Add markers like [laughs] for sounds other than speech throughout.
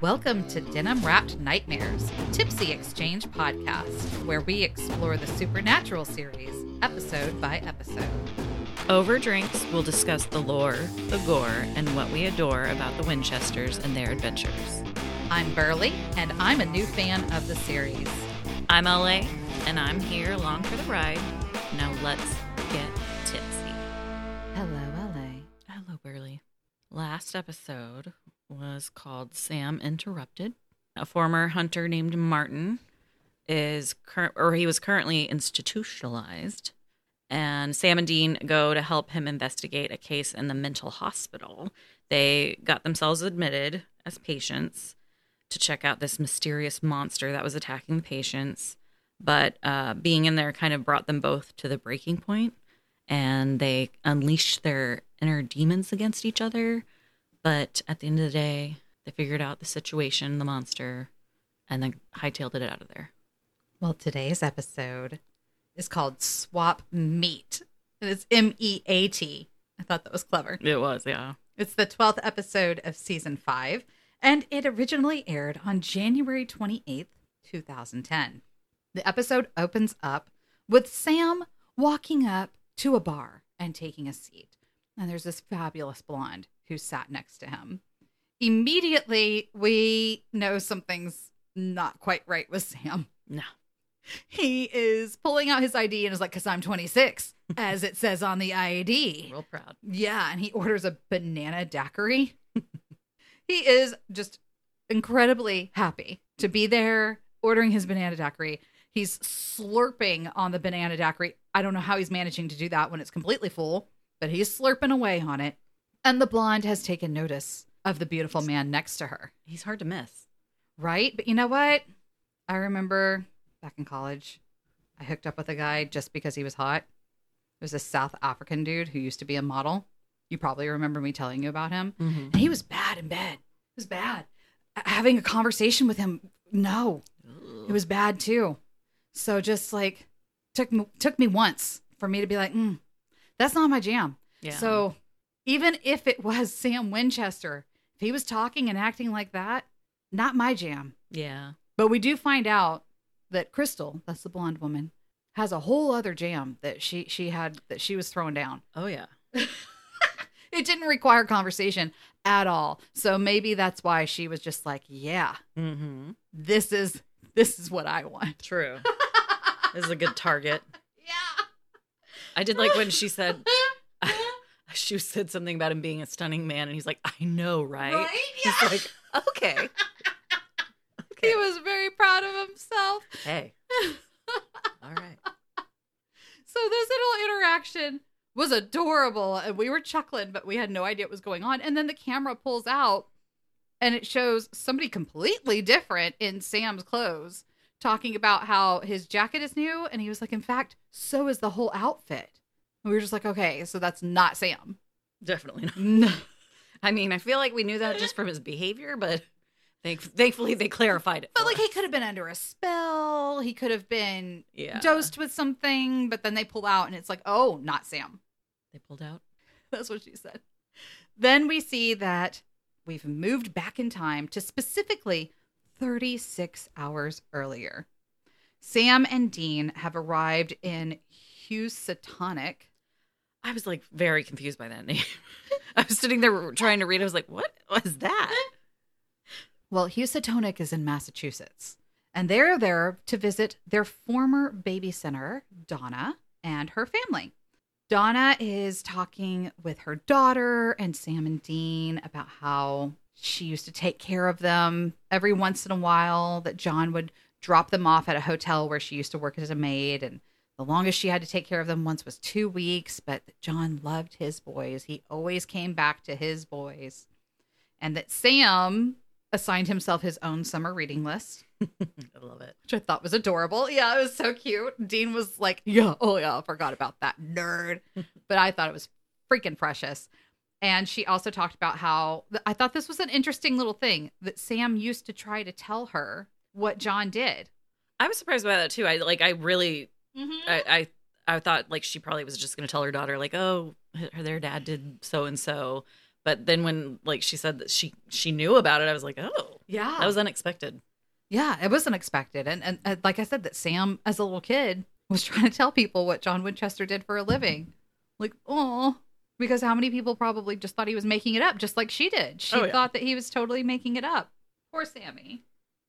Welcome to Denim Wrapped Nightmares, Tipsy Exchange podcast, where we explore the supernatural series episode by episode. Over drinks, we'll discuss the lore, the gore, and what we adore about the Winchesters and their adventures. I'm Berly, and I'm a new fan of the series. I'm LA, and I'm here along for the ride. Now let's get tipsy. Hello, LA. Hello, Berly. Last episode was called Sam Interrupted. A former hunter named Martin is current, or he was currently institutionalized, and Sam and Dean go to help him investigate a case in the mental hospital. They got themselves admitted as patients to check out this mysterious monster that was attacking the patients. But uh, being in there kind of brought them both to the breaking point, and they unleashed their inner demons against each other. But at the end of the day, they figured out the situation, the monster, and then hightailed it out of there. Well, today's episode is called Swap Meat, and it's M E A T. I thought that was clever. It was, yeah. It's the 12th episode of season five, and it originally aired on January 28th, 2010. The episode opens up with Sam walking up to a bar and taking a seat. And there's this fabulous blonde who sat next to him. Immediately, we know something's not quite right with Sam. No. He is pulling out his ID and is like, because I'm 26, [laughs] as it says on the ID. Real proud. Yeah, and he orders a banana daiquiri. [laughs] he is just incredibly happy to be there ordering his banana daiquiri. He's slurping on the banana daiquiri. I don't know how he's managing to do that when it's completely full, but he's slurping away on it. And the blonde has taken notice of the beautiful man next to her, He's hard to miss. right? But you know what? I remember back in college, I hooked up with a guy just because he was hot. It was a South African dude who used to be a model. You probably remember me telling you about him. Mm-hmm. And he was bad in bed. It was bad. Having a conversation with him, no, it was bad too. So just like took me, took me once for me to be like, mm, that's not my jam. Yeah. So even if it was [laughs] Sam Winchester, if he was talking and acting like that, not my jam. yeah. But we do find out that Crystal, that's the blonde woman, has a whole other jam that she she had that she was throwing down. Oh, yeah. [laughs] It didn't require conversation at all. So maybe that's why she was just like, yeah, Mm-hmm. this is this is what I want. True. [laughs] this is a good target. Yeah. I did like when she said, [laughs] she said something about him being a stunning man, and he's like, I know, right? Right? He's Yeah. like, okay. [laughs] he was very proud of himself. Hey. [laughs] All right. So this little interaction was adorable and we were chuckling, but we had no idea what was going on. And then the camera pulls out and it shows somebody completely different in Sam's clothes talking about how his jacket is new. And he was like, in fact, so is the whole outfit. We were just like, okay, so that's not Sam. Definitely not. No. [laughs] I mean, I feel like we knew that just from his behavior, but thank- thankfully they clarified it. But like us. he could have been under a spell. He could have been Yeah. dosed with something, but then they pull out and it's like, oh, not Sam. they pulled out. [laughs] That's what she said. Then we see that we've moved back in time to specifically 36 hours earlier. Sam and Dean have arrived in Housatonic. I was like very confused by that name. [laughs] I was sitting there trying to read. I was like, what was that? Well, Housatonic is in Massachusetts, and they're there to visit their former babysitter, Donna, and her family. Donna is talking with her daughter and Sam and Dean about how she used to take care of them every once in a while, that John would drop them off at a hotel where she used to work as a maid. And the longest she had to take care of them once was two weeks, but John loved his boys. He always came back to his boys. And that Sam assigned himself his own summer reading list [laughs] I love it. which I thought was adorable. Yeah, it was so cute. Dean was like, "Yeah, oh yeah, I forgot about that nerd," [laughs] but I thought it was freaking precious. And she also talked about how I thought this was an interesting little thing that Sam used to try to tell her what John did. I was surprised by that too. I like. I really. Mm-hmm. I. I, I thought like she probably was just going to tell her daughter like, oh, her their dad did so and so. But then when like she said that she she knew about it, I was like, oh, Yeah. That was unexpected. Yeah, it was unexpected. And, and, and like I said, that Sam, as a little kid, was [laughs] trying to tell people what John Winchester did for a living. Like, oh, because how many people probably just thought he was making it up, just like she did? She Oh, yeah. thought that he was totally making it up. Poor Sammy.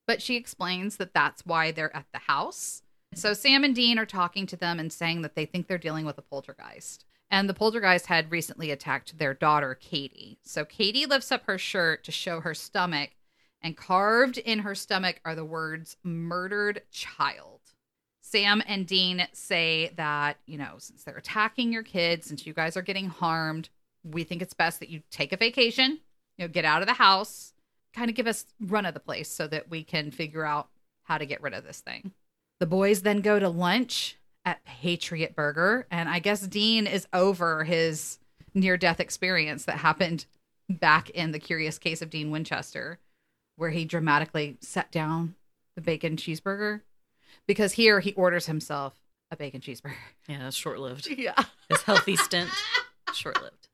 But she explains that that's why they're at the house. So Sam and Dean are talking to them and saying that they think they're dealing with a poltergeist. And the poltergeist had recently attacked their daughter, Katie. So Katie lifts up her shirt to show her stomach, and carved in her stomach are the words murdered child. Sam and Dean say that, you know, since they're attacking your kids, since you guys are getting harmed, we think it's best that you take a vacation, you know, get out of the house, kind of give us run of the place so that we can figure out how to get rid of this thing. The boys then go to lunch at Patriot Burger, and I guess Dean is over his near death experience that happened back in the curious case of Dean Winchester, where he dramatically set down the bacon cheeseburger. Because here he orders himself a bacon cheeseburger. Yeah, that's short lived. [laughs] Yeah. His healthy stint, short lived.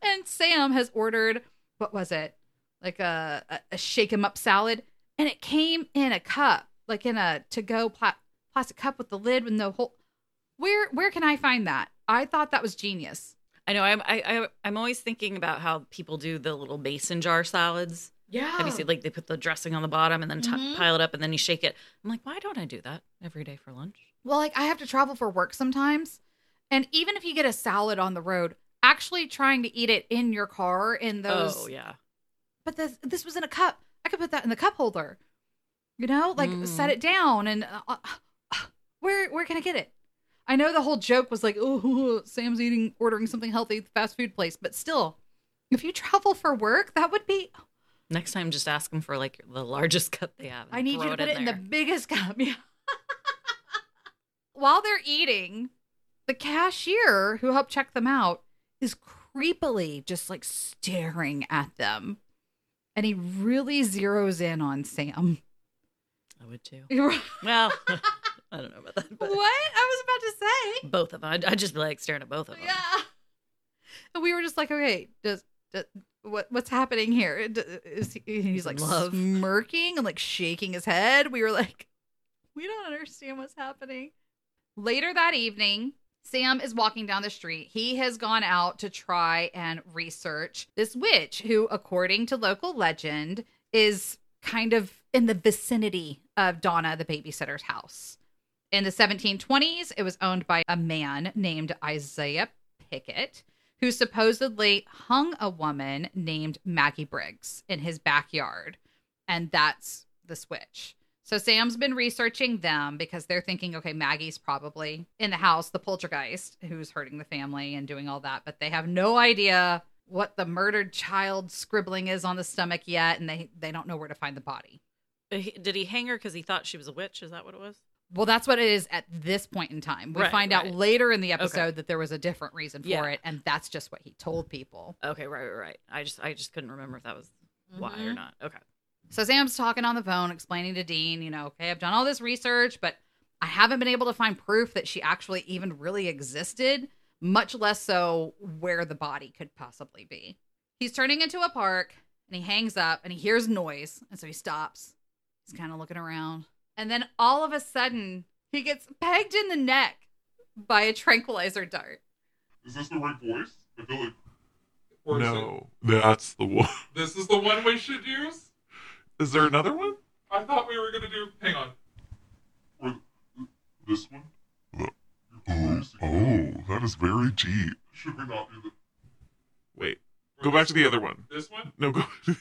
And Sam has ordered, what was it? Like a, a, a shake 'em up salad. And it came in a cup, like in a to go pla- plastic cup with the lid with no hole. Where where can I find that? I thought that was genius. I know. I'm I, I I'm always thinking about how people do the little mason jar salads. Yeah. Have you seen like they put the dressing on the bottom and then t- Mhm. pile it up and then you shake it? I'm like, why don't I do that every day for lunch? Well, like I have to travel for work sometimes. And even if you get a salad on the road, actually trying to eat it in your car in those oh yeah, but this this was in a cup. I could put that in the cup holder. You know, like Mm. set it down and uh, uh, where where can I get it? I know the whole joke was like, oh, [laughs] Sam's eating ordering something healthy at the fast food place, but still, if you travel for work, that would be. next time just ask them for like the largest [laughs] cup they have. I need you to put it in, the biggest [laughs] cup. Yeah. While they're eating, the cashier who helped check them out is creepily just like staring at them, and he really zeroes in on Sam. I would too. [laughs] Well, [laughs] I don't know about that, but I was about to say. both of them. I'd, I'd just be like staring at both of them. Yeah. And we were just like, okay, does, does what what's happening here? D- uh, Is he, he's He's like love. smirking and like shaking his head. We were like, we don't understand what's happening. Later that evening, Sam is walking down the street. He has gone out to try and research this witch who, according to local legend, is kind of in the vicinity of Donna, the babysitter's house. In the 1720s, it was owned by a man named Isaiah Pickett, who supposedly hung a woman named Maggie Briggs in his backyard. And that's the switch. So Sam's been researching them because they're thinking, okay, Maggie's probably in the house, the poltergeist who's hurting the family and doing all that, but they have no idea what the murdered child scribbling is on the stomach yet, and they they don't know where to find the body. Uh, Did he hang her because he thought she was a witch? Is that what it was? Well, that's what it is at this point in time. We Right, find out later in the episode that there was a different reason for Yeah. it, and that's just what he told people. Okay, right, right, right. I just I just couldn't remember if that was why or Mhm. not. Okay. So Sam's talking on the phone, explaining to Dean, you know, okay, I've done all this research, but I haven't been able to find proof that she actually even really existed, much less so where the body could possibly be. He's turning into a park and he hangs up and he hears noise. And so he stops. He's kind of looking around. And then all of a sudden, he gets pegged in the neck by a tranquilizer dart. Is this the right voice? I feel like. Or No, that's the one. [laughs] this is the one we should use? Is there another one? I thought we were gonna do. Hang on. Or this one? Oh, Oh, oh, that is very deep. Should we not do the? Wait, or go back to the one? other one. This one? No, go. [laughs]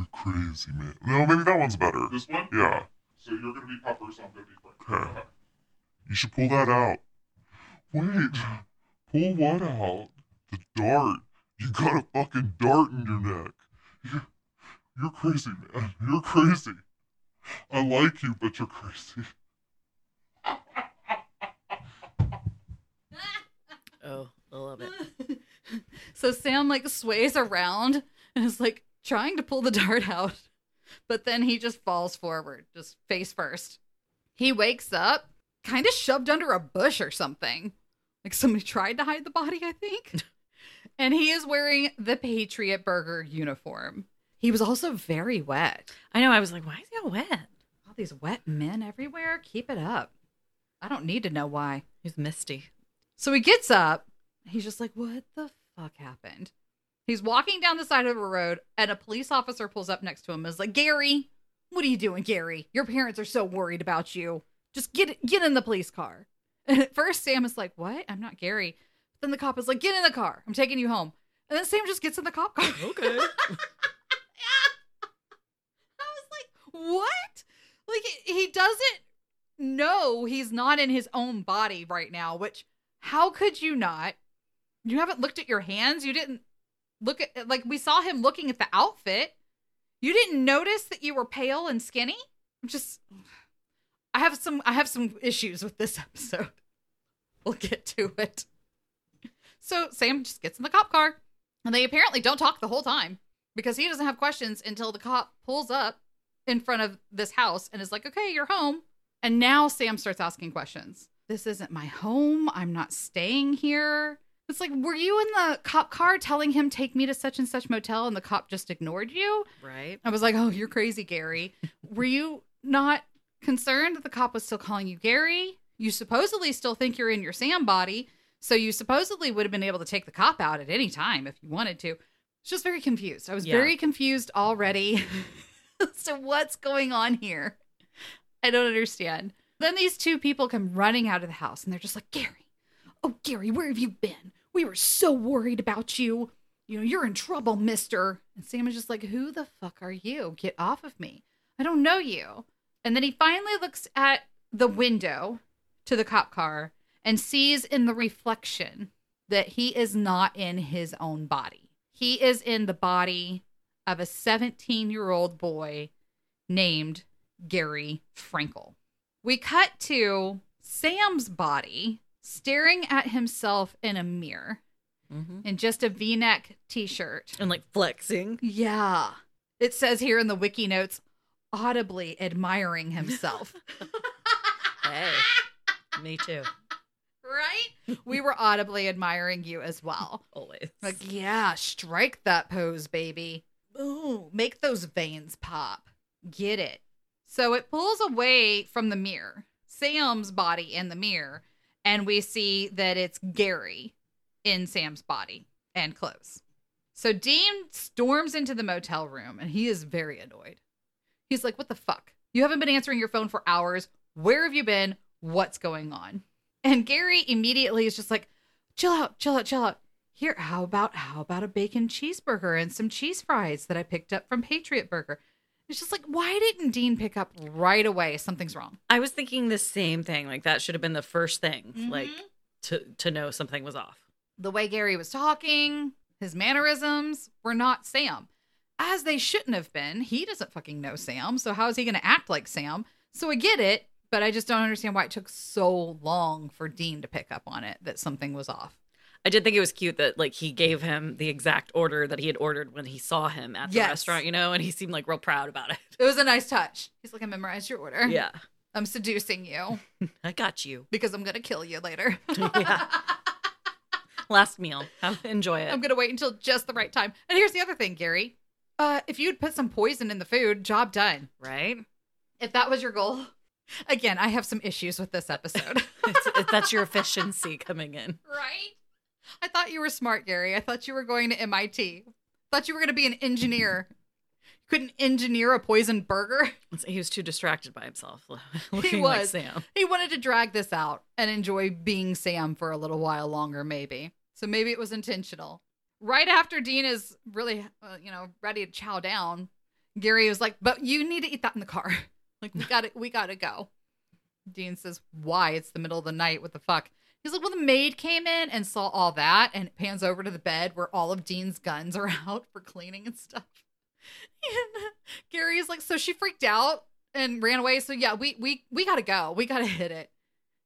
You're crazy, man. No, maybe that one's better. This one? Yeah, So you're gonna be Pepper, so I'm gonna be Frank. Okay. you should pull that out. Wait, pull what out? The dart. You got a fucking dart in your neck. You're, you're crazy, man. You're crazy. I like you, but you're crazy. Oh, I love it. [laughs] so Sam like sways around and is like trying to pull the [laughs] dart out, but then he just falls forward, just face first. He wakes up, kind of shoved under a bush or something. Like somebody tried to hide the body, I think. [laughs] and he is wearing the Patriot Burger uniform. He was also very wet. I know. I was like, why is he all wet? All these wet men everywhere. Keep it up. I don't need to know why. He's misty. So he gets up. He's just like, what the fuck happened? He's walking down the side of a road, and a police officer pulls up next to him and is like, Gary, what are you doing, Gary? Your parents are so worried about you. Just get get in the police car. And [laughs] at first, Sam is like, What? I'm not Gary. Then the cop is like, Get in the car. I'm taking you home. And then Sam just gets in the cop car. [laughs] Okay. [laughs] I was like, what? Like he- he doesn't know he's not in his own body right now, which how could you not? You haven't looked at your hands. You didn't look at like we saw him looking at the outfit. You didn't notice that you were pale and skinny? I'm just I have some I have some issues with this [laughs] episode. We'll get to it. So Sam just gets in the cop car and they apparently don't talk the whole time because he doesn't have questions until the cop pulls up in front of this house and is like, okay, you're home. And now Sam starts asking questions. This isn't my home. I'm not staying here. It's like, were you in the cop car telling him, take me to such and such motel, and the cop just ignored you? right. I was like, oh, you're crazy, Gary. were you not concerned that the cop was still calling you Gary? You supposedly still think you're in your Sam body. So you supposedly would have been able to take the cop out at any time if you wanted to. It's just very confused. I was Yeah. very confused already. [laughs] so what's going on here? I don't understand. Then these two people come running out of the house and they're just like, Gary, oh, Gary, where have you been? We were so worried about you. You know, you're in trouble, mister. And Sam is just like, who the fuck are you? Get off of me. I don't know you. And then he finally looks at the window to the cop car and sees in the reflection that he is not in his own body. He is in the body of a 17 year old boy named Gary Frankel. We cut to Sam's body staring at himself in a mirror hmm in just a v neck t shirt. And like flexing. Yeah. It says here in the wiki notes, audibly admiring himself. [laughs] Hey. Me too. right? We were audibly admiring you as well. Always. Like, yeah, strike that pose, baby. Ooh, make those veins pop. Get it. So it pulls away from the mirror, Sam's body in the mirror, and we see that it's Gary in Sam's body and clothes. So Dean storms into the motel room and he is very annoyed. He's like, What the fuck? You haven't been answering your phone for hours. Where have you been? What's going on? And Gary immediately is just like, chill out, chill out, chill out. Here, how about how about a bacon cheeseburger and some cheese fries that I picked up from Patriot Burger? It's just like, why didn't Dean pick up right away? Something's wrong. I was thinking the same thing. Like that should have been the first thing, like Mhm. to to know something was off. The way Gary was talking, his mannerisms were not Sam. As they shouldn't have been. He doesn't fucking know Sam, so how is he going to act like Sam? So I get it, but I just don't understand why it took so long for Dean to pick up on it that something was off. I did think it was cute that like he gave him the exact order that he had ordered when he saw him at the Yes. restaurant, you know, and he seemed like real proud about it. It was a nice touch. He's like, I memorized your order. Yeah. I'm seducing you [laughs] I got you. because I'm going to kill you later. [laughs] Yeah. Last meal. Have, enjoy it. I'm going to wait until just the right time. And here's the other thing, Gary. Uh, if you'd put some poison in the food, job done. right? If that was your goal. Again, I have some issues with this episode. [laughs] It's, it, that's your efficiency coming in. right? I thought you were smart, Gary. I thought you were going to MIT. thought you were going to be an engineer. You couldn't engineer a poisoned burger. He was too distracted by himself, [laughs] looking was. like Sam. He wanted to drag this out and enjoy being Sam for a little while longer, maybe. So maybe it was intentional. Right after Dean is really, uh, you know, ready to chow down, Gary was like, "But you need to eat that in the car. [laughs] Like we [laughs] got to, we got to go." Dean says, "Why? It's the middle of the night. What the fuck?" He's like, "Well, the maid came in and saw all that, and pans over to the bed where all of Dean's guns are [laughs] out for cleaning and stuff." And [laughs] Gary's like, "So she freaked out and ran away. So yeah, we we we gotta go. We gotta hit it."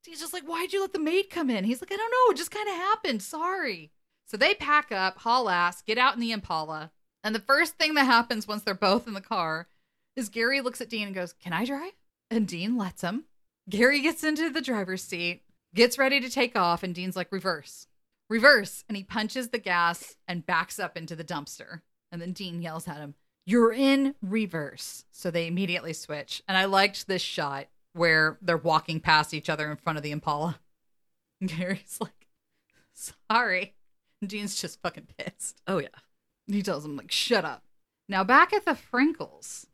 He's just like, "Why'd you let the maid come in?" He's like, "I don't know. It just kind of happened. Sorry." So they pack up, haul ass, get out in the Impala, and the first thing that happens once they're both in the car is Gary looks at Dean and goes, "Can I drive?" And Dean lets him. Gary gets into the driver's seat, gets ready to take off, and Dean's like, "Reverse, reverse," and he punches the gas and backs up into the dumpster. And then Dean yells at him, You're in reverse. So they immediately switch. And I liked this shot where they're walking past each other in front of the Impala. And Gary's like, sorry. And Dean's just fucking pissed. Oh yeah. He tells him, like, shut up. Now back at the Frankels,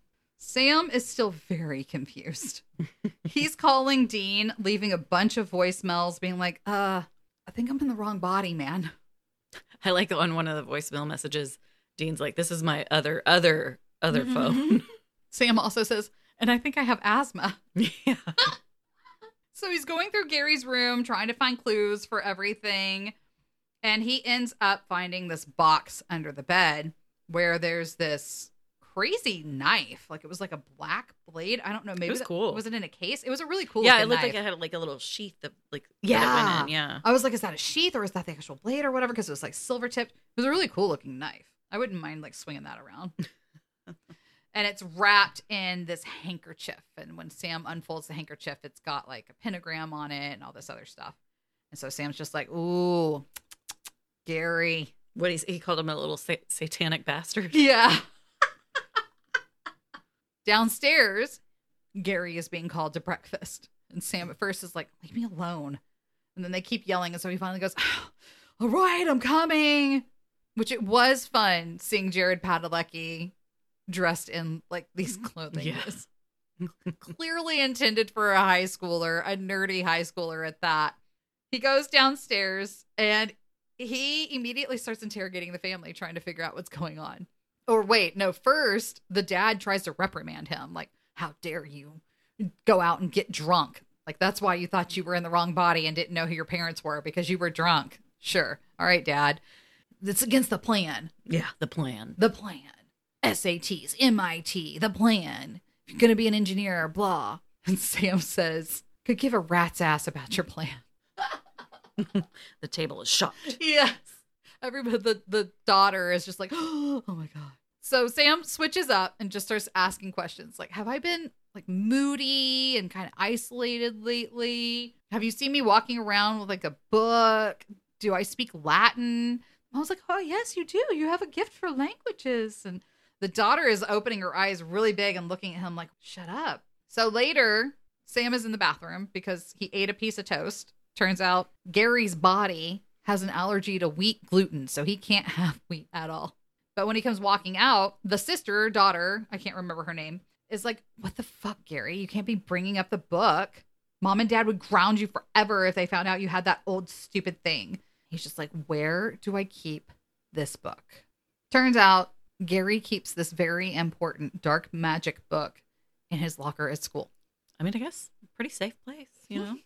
Sam is still very confused. [laughs] He's calling Dean, leaving a bunch of voicemails, being like, uh, I think I'm in the wrong body, man. [laughs] I like on one of the voicemail messages, Dean's like, "This is my other other other phone." [laughs] Sam also says, and I think I have asthma. yeah. So he's going through Gary's room trying to find clues for everything. And he ends up finding this box under the bed where there's this crazy knife. Like it was like a black blade. I don't know. Maybe it was that- cool. Was it in a case? It was a really cool. Knife. Yeah, it looked knife. like it had like a little sheath that like Yeah. Yeah. I was like, is that a sheath or is that the actual blade or whatever? Because it was like silver tipped. It was a really cool looking knife. I wouldn't mind like swinging that around. [laughs] and it's wrapped in this handkerchief. And when Sam unfolds the handkerchief, it's got like a pentagram on it and all this other stuff. And so Sam's just like, ooh, [tsk] Gary. What he he called him a little sa- satanic bastard. Yeah. [laughs] Downstairs, Gary is being called to breakfast. And Sam at first is like, leave me alone. And then they keep yelling. And so he finally goes, all right, I'm coming. Which it was fun seeing Jared Padalecki dressed in like these mm-hmm. clothing. Yeah. Clearly intended for a high schooler, a nerdy high schooler at that. He goes downstairs and he immediately starts interrogating the family, trying to figure out what's going on. Or wait, no, first the dad tries to reprimand him, like, how dare you go out and get drunk? Like, that's why you thought you were in the wrong body and didn't know who your parents were because you were drunk. Sure. All right, dad. It's against the plan. Yeah, the plan. The plan. SATs, MIT, the plan. If you're going to be an engineer, blah. And Sam says, could give a rat's ass about your plan. [laughs] The table is shocked. Yes. Everybody, the, the daughter is just like, [gasps] oh my God. So Sam switches up and just starts asking questions like, have I been like moody and kind of isolated lately? Have you seen me walking around with like a book? Do I speak Latin? I was like, oh, yes, you do. You have a gift for languages. And the daughter is opening her eyes really big and looking at him like, shut up. So later, Sam is in the bathroom because he ate a piece of toast. Turns out Gary's body has an allergy to wheat gluten, so he can't [laughs] have wheat at all. But when he comes walking out, the sister, daughter, I can't remember her name, is like, What the fuck, Gary? You can't be bringing up the book. Mom and dad would ground you forever if they found out you had that old stupid thing. He's just like, Where do I keep this book? Turns out Gary keeps this very important dark magic book in his locker at school. I mean, I guess pretty safe place, you mm-hmm. know.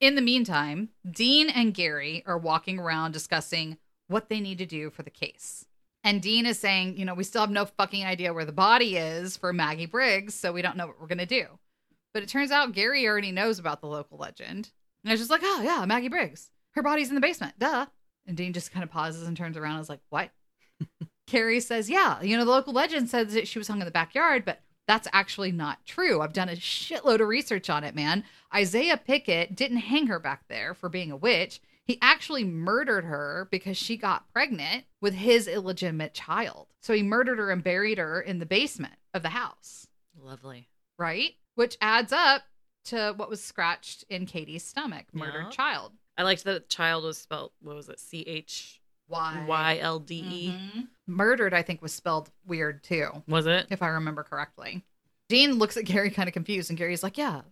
In the meantime, Dean and Gary are walking around discussing what they need to do for the case. And Dean is saying, you know, we still have no fucking idea where the body is for Maggie Briggs, so we don't know what we're going to do. But it turns out Gary already knows about the local legend. And it's just like, oh, yeah, Maggie Briggs. Her body's in the basement. Duh. And Dean just kind of pauses and turns around and is like, what? [laughs] Gary says, yeah, you know, the local legend says that she was hung in the backyard, but that's actually not true. I've done a shitload of research on it, man. Isaiah Pickett didn't hang her back there for being a witch. He actually murdered her because she got pregnant with his illegitimate child. So he murdered her and buried her in the basement of the house, Lovely. right? Which adds up to what was scratched in Katie's stomach murdered Yeah. child. I liked that child was spelled. What was it? C H Why? Y L D E. Mhm. Murdered, I think, was spelled weird too. Was it? if I remember correctly. Dean looks at Gary kind of confused, and Gary's like, Yeah,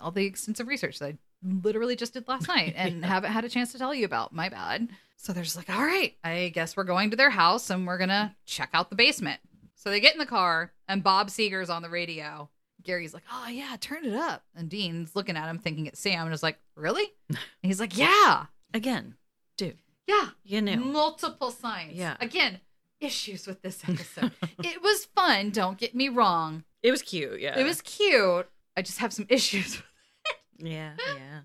all the extensive research that I literally just did last night and [laughs] haven't had a chance to tell you about. My bad. So they're just like, All right, I guess we're going to their house and we're going to check out the basement. So they get in the car, and Bob Seger's on the radio. Gary's like, Oh, yeah, turn it up. And Dean's looking at him, thinking it's Sam, and is like, Really? And he's like, Yeah, Again, dude, yeah. you know, Multiple signs. Yeah. Again, issues with this episode. [laughs] it was fun, don't get me wrong. It was cute. Yeah. It was cute. I just have some issues. [laughs] Yeah. [laughs] Yeah.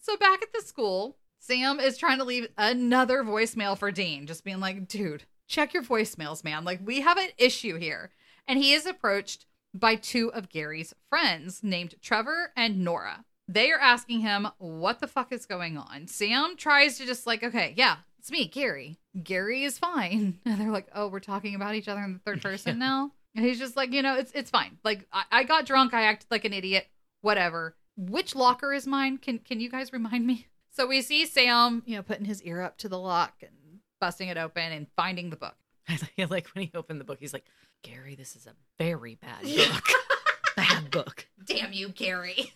so back at the school, Sam is trying to leave another voicemail for Dean, just being like, dude, check your voicemails, man. Like, we have an issue here. And he is approached by two of Gary's friends named Trevor and Nora. They are asking him what the fuck is going on. Sam tries to just like, okay, yeah, it's me, Gary. Gary is fine. [laughs] And they're like, oh, we're talking about each other in the third [laughs] person now. And he's just like, you know, it's it's fine. Like I, I got drunk, I acted like an idiot, whatever. Which locker is mine? Can can you guys remind me? [laughs] So we see Sam, you know, putting his ear up to the lock and busting it open and finding the book. [laughs] I like when he opened the book, he's like, Gary, this is a very bad book. [laughs] bad book. Damn you, Gary.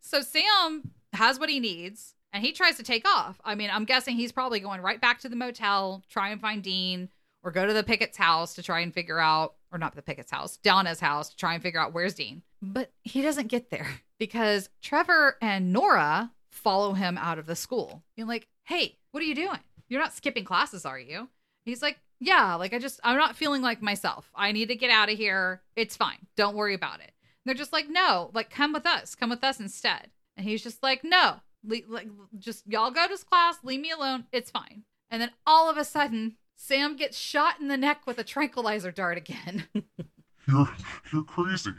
so Sam has what he needs and he tries to take off. I mean, I'm guessing he's probably going right back to the motel, try and find Dean, or go to the Pickett's house to try and figure out, or not the Pickett's house, Donna's house to try and figure out where's Dean. But he doesn't get there [laughs] because Trevor and Nora follow him out of the school. You're like, hey, what are you doing? You're not skipping classes, are you? He's like, yeah, like I just, I'm not feeling like myself. I need to get out of here. It's fine. Don't worry about it. They're just like, no, like come with us. Come with us instead. And he's just like, no, le- like just y'all go to class. Leave me alone. It's fine. And then all of a sudden, Sam gets shot in the neck with a tranquilizer dart again. [laughs] You're you're crazy.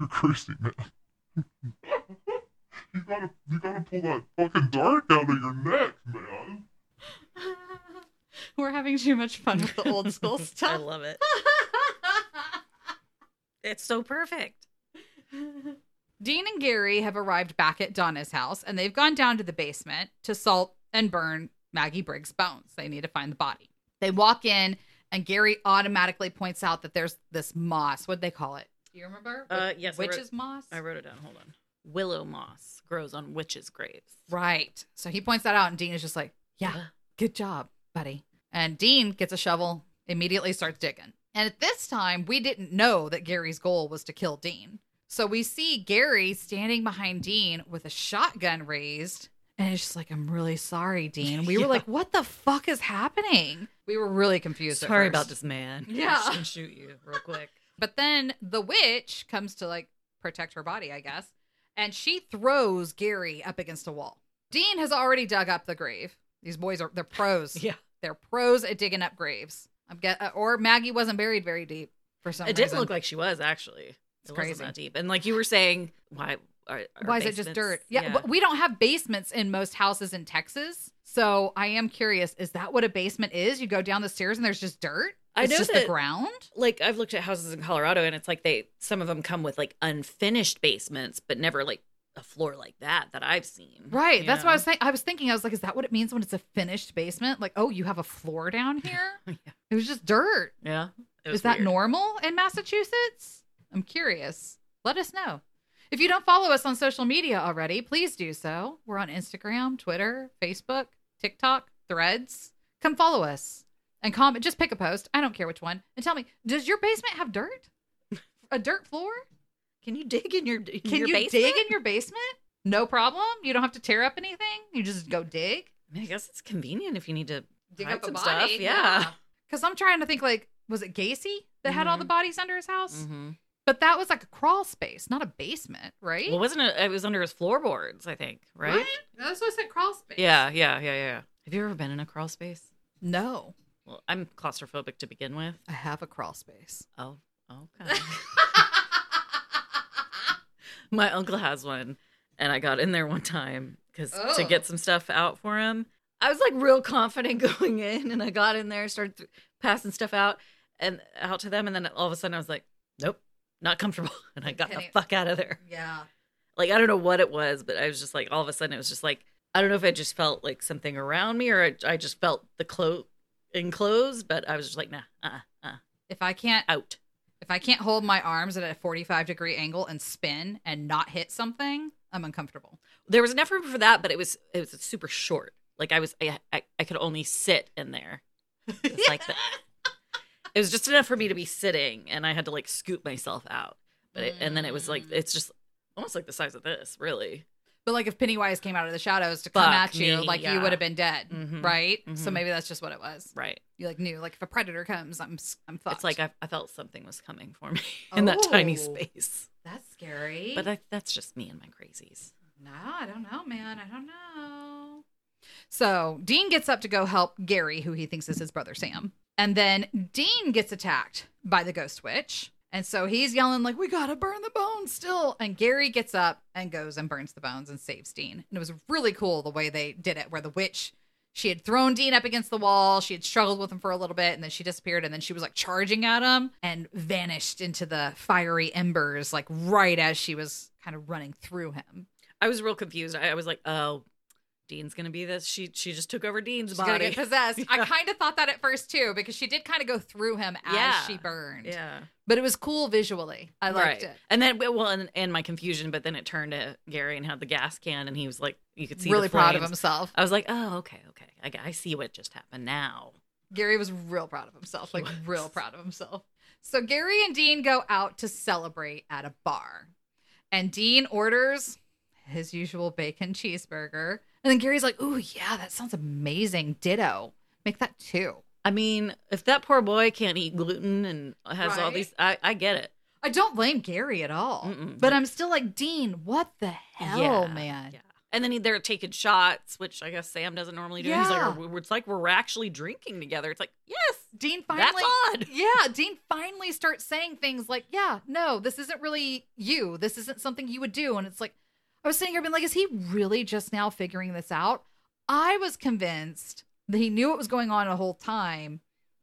You're crazy, man. you gotta you gotta pull that fucking dart out of your neck, man. We're having too much fun with the old school [laughs] stuff. I love it. It's so perfect. [laughs] Dean and Gary have arrived back at Donna's house and they've gone down to the basement to salt and burn Maggie Briggs' bones. They need to find the body. They walk in and Gary automatically points out that there's this moss. What'd they call it? Do you remember? Uh, yes, I wrote- Witch's moss? I wrote it down. Hold on. Willow moss grows on witches' graves. Right. So he points that out, and Dean is just like, Yeah, good job, buddy. And Dean gets a shovel, immediately starts digging. And at this time, we didn't know that Gary's goal was to kill Dean. So we see Gary standing behind Dean with a shotgun raised. And it's just like, I'm really sorry, Dean. We were [laughs] Yeah. like, what the fuck is happening? We were really confused. at Sorry first. about this man. [laughs] Yeah. I should shoot you real quick. But then the witch comes to like protect her body, I guess, and she throws Gary up against a wall. Dean has already dug up the grave. These boys are they're pros. [laughs] Yeah. They're pros at digging up graves. I'm get uh, or Maggie wasn't buried very deep for some reason. It didn't look like she was actually. It's it crazy. wasn't that deep. And like you were saying, why? Why is it just dirt? Yeah, but we don't have basements in most houses in Texas. So I am curious, is that what a basement is? You go down the stairs and there's just dirt? I It's know just that- the ground? like I've looked at houses in Colorado and it's like they some of them come with like unfinished basements, but never like a floor like that that I've seen. Right. That's what I was saying. I was thinking, I was like, is that what it means when it's a finished basement? Like, oh, you have a floor down [laughs] here? Yeah. It was just dirt. Yeah. Is that normal in Massachusetts? I'm curious. Let us know. If you don't follow us on social media already, please do so. We're on Instagram, Twitter, Facebook, TikTok, Threads. Come follow us and comment. Just pick a post. I don't care which one. And tell me, does your basement have dirt? A dirt floor? Can you dig in your in Can your you basement? dig in your basement? No problem. You don't have to tear up anything. You just go dig. I mean, I guess it's convenient if you need to dig up a some body. stuff. Yeah. Because I'm trying to think, like, was it Gacy that had all Mhm. the bodies under his house? hmm But that was like a crawl space, not a basement, right? Well, wasn't it? It was under his floorboards, I think. Right? What? That's what I said. Crawl space. Yeah, yeah, yeah, yeah. Have you ever been in a crawl space? No, Well, I'm claustrophobic to begin with. I have a crawl space. Oh, okay. [laughs] My uncle has one, and I got in there one time because to Oh. get some stuff out for him. I was like real confident [laughs] going in, and I got in there, started th- passing stuff out and out to them, and then all of a sudden I was like, "Nope, not comfortable," [laughs] and I got the fuck out of there. yeah. Like I don't know what it was, but I was just like, all of a sudden it was just like I don't know if I just felt like something around me or I, I just felt the clo enclosed, but I was just like, nah, uh, uh, If I can't, out. if I can't hold my arms at a 45 degree angle and spin and not hit something, I'm uncomfortable. There was enough room for that, but it was it was super short. Like I was I I, I could only sit in there. It's like [laughs] that. It was just enough for me to be sitting, and I had to like scoop myself out. But it, and then it was like Mm. it's just almost like the size of this, really. But like if Pennywise came out of the shadows to come Fuck at you, me, like you would have been dead, Mhm. right? So Mhm. maybe that's just what it was. Right. You like knew, like if a predator comes, I'm I'm fucked. It's like I, I felt something was coming for me [laughs] in that tiny Oh. space. that's scary. But I, that's just me and my crazies. No, I don't know, man. I don't know. So Dean gets up to go help Gary, who he thinks is his brother Sam. And then Dean gets attacked by the ghost witch. And so he's yelling, like, we gotta burn the bones still. And Gary gets up and goes and burns the bones and saves Dean. And it was really cool the way they did it, where the witch she had thrown Dean up against the wall. She had struggled with him for a little bit and then she disappeared. And then she was like charging at him and vanished into the fiery embers, like right as she was kind of running through him. I was real confused. I, I was like, oh, Dean's gonna be this. She she just took over Dean's She's gonna body. get possessed. [laughs] I kind of thought that at first too, because she did kind of go through him as Yeah. she burned. yeah, But it was cool visually. I liked right. it. And then well, and, and my confusion, but then it turned to Gary and had the gas can, and he was like, you could see really proud of himself. I was like, oh, okay, okay, I, I see what just happened now. Gary was real proud of himself, He like was. real proud of himself. So Gary and Dean go out to celebrate at a bar. And Dean orders his usual bacon cheeseburger. And then Gary's like, "Ooh, yeah, that sounds amazing. Ditto. Make that too." I mean, if that poor boy can't eat gluten and has all these, I, I get it. I don't blame Gary at all. Mm-mm. But I'm still like, "Dean, what the hell, Yeah, man?" Yeah. And then he- they're taking shots, which I guess Sam doesn't normally do. He's Yeah. like, "We're- it's like we're actually drinking together. It's like, yes, Dean finally that's odd. [laughs] Yeah, Dean finally starts saying things like, "Yeah, no, this isn't really you. This isn't something you would do." And it's like, I was sitting here being like, "Is he really just now figuring this out?" I was convinced that he knew what was going on the whole time.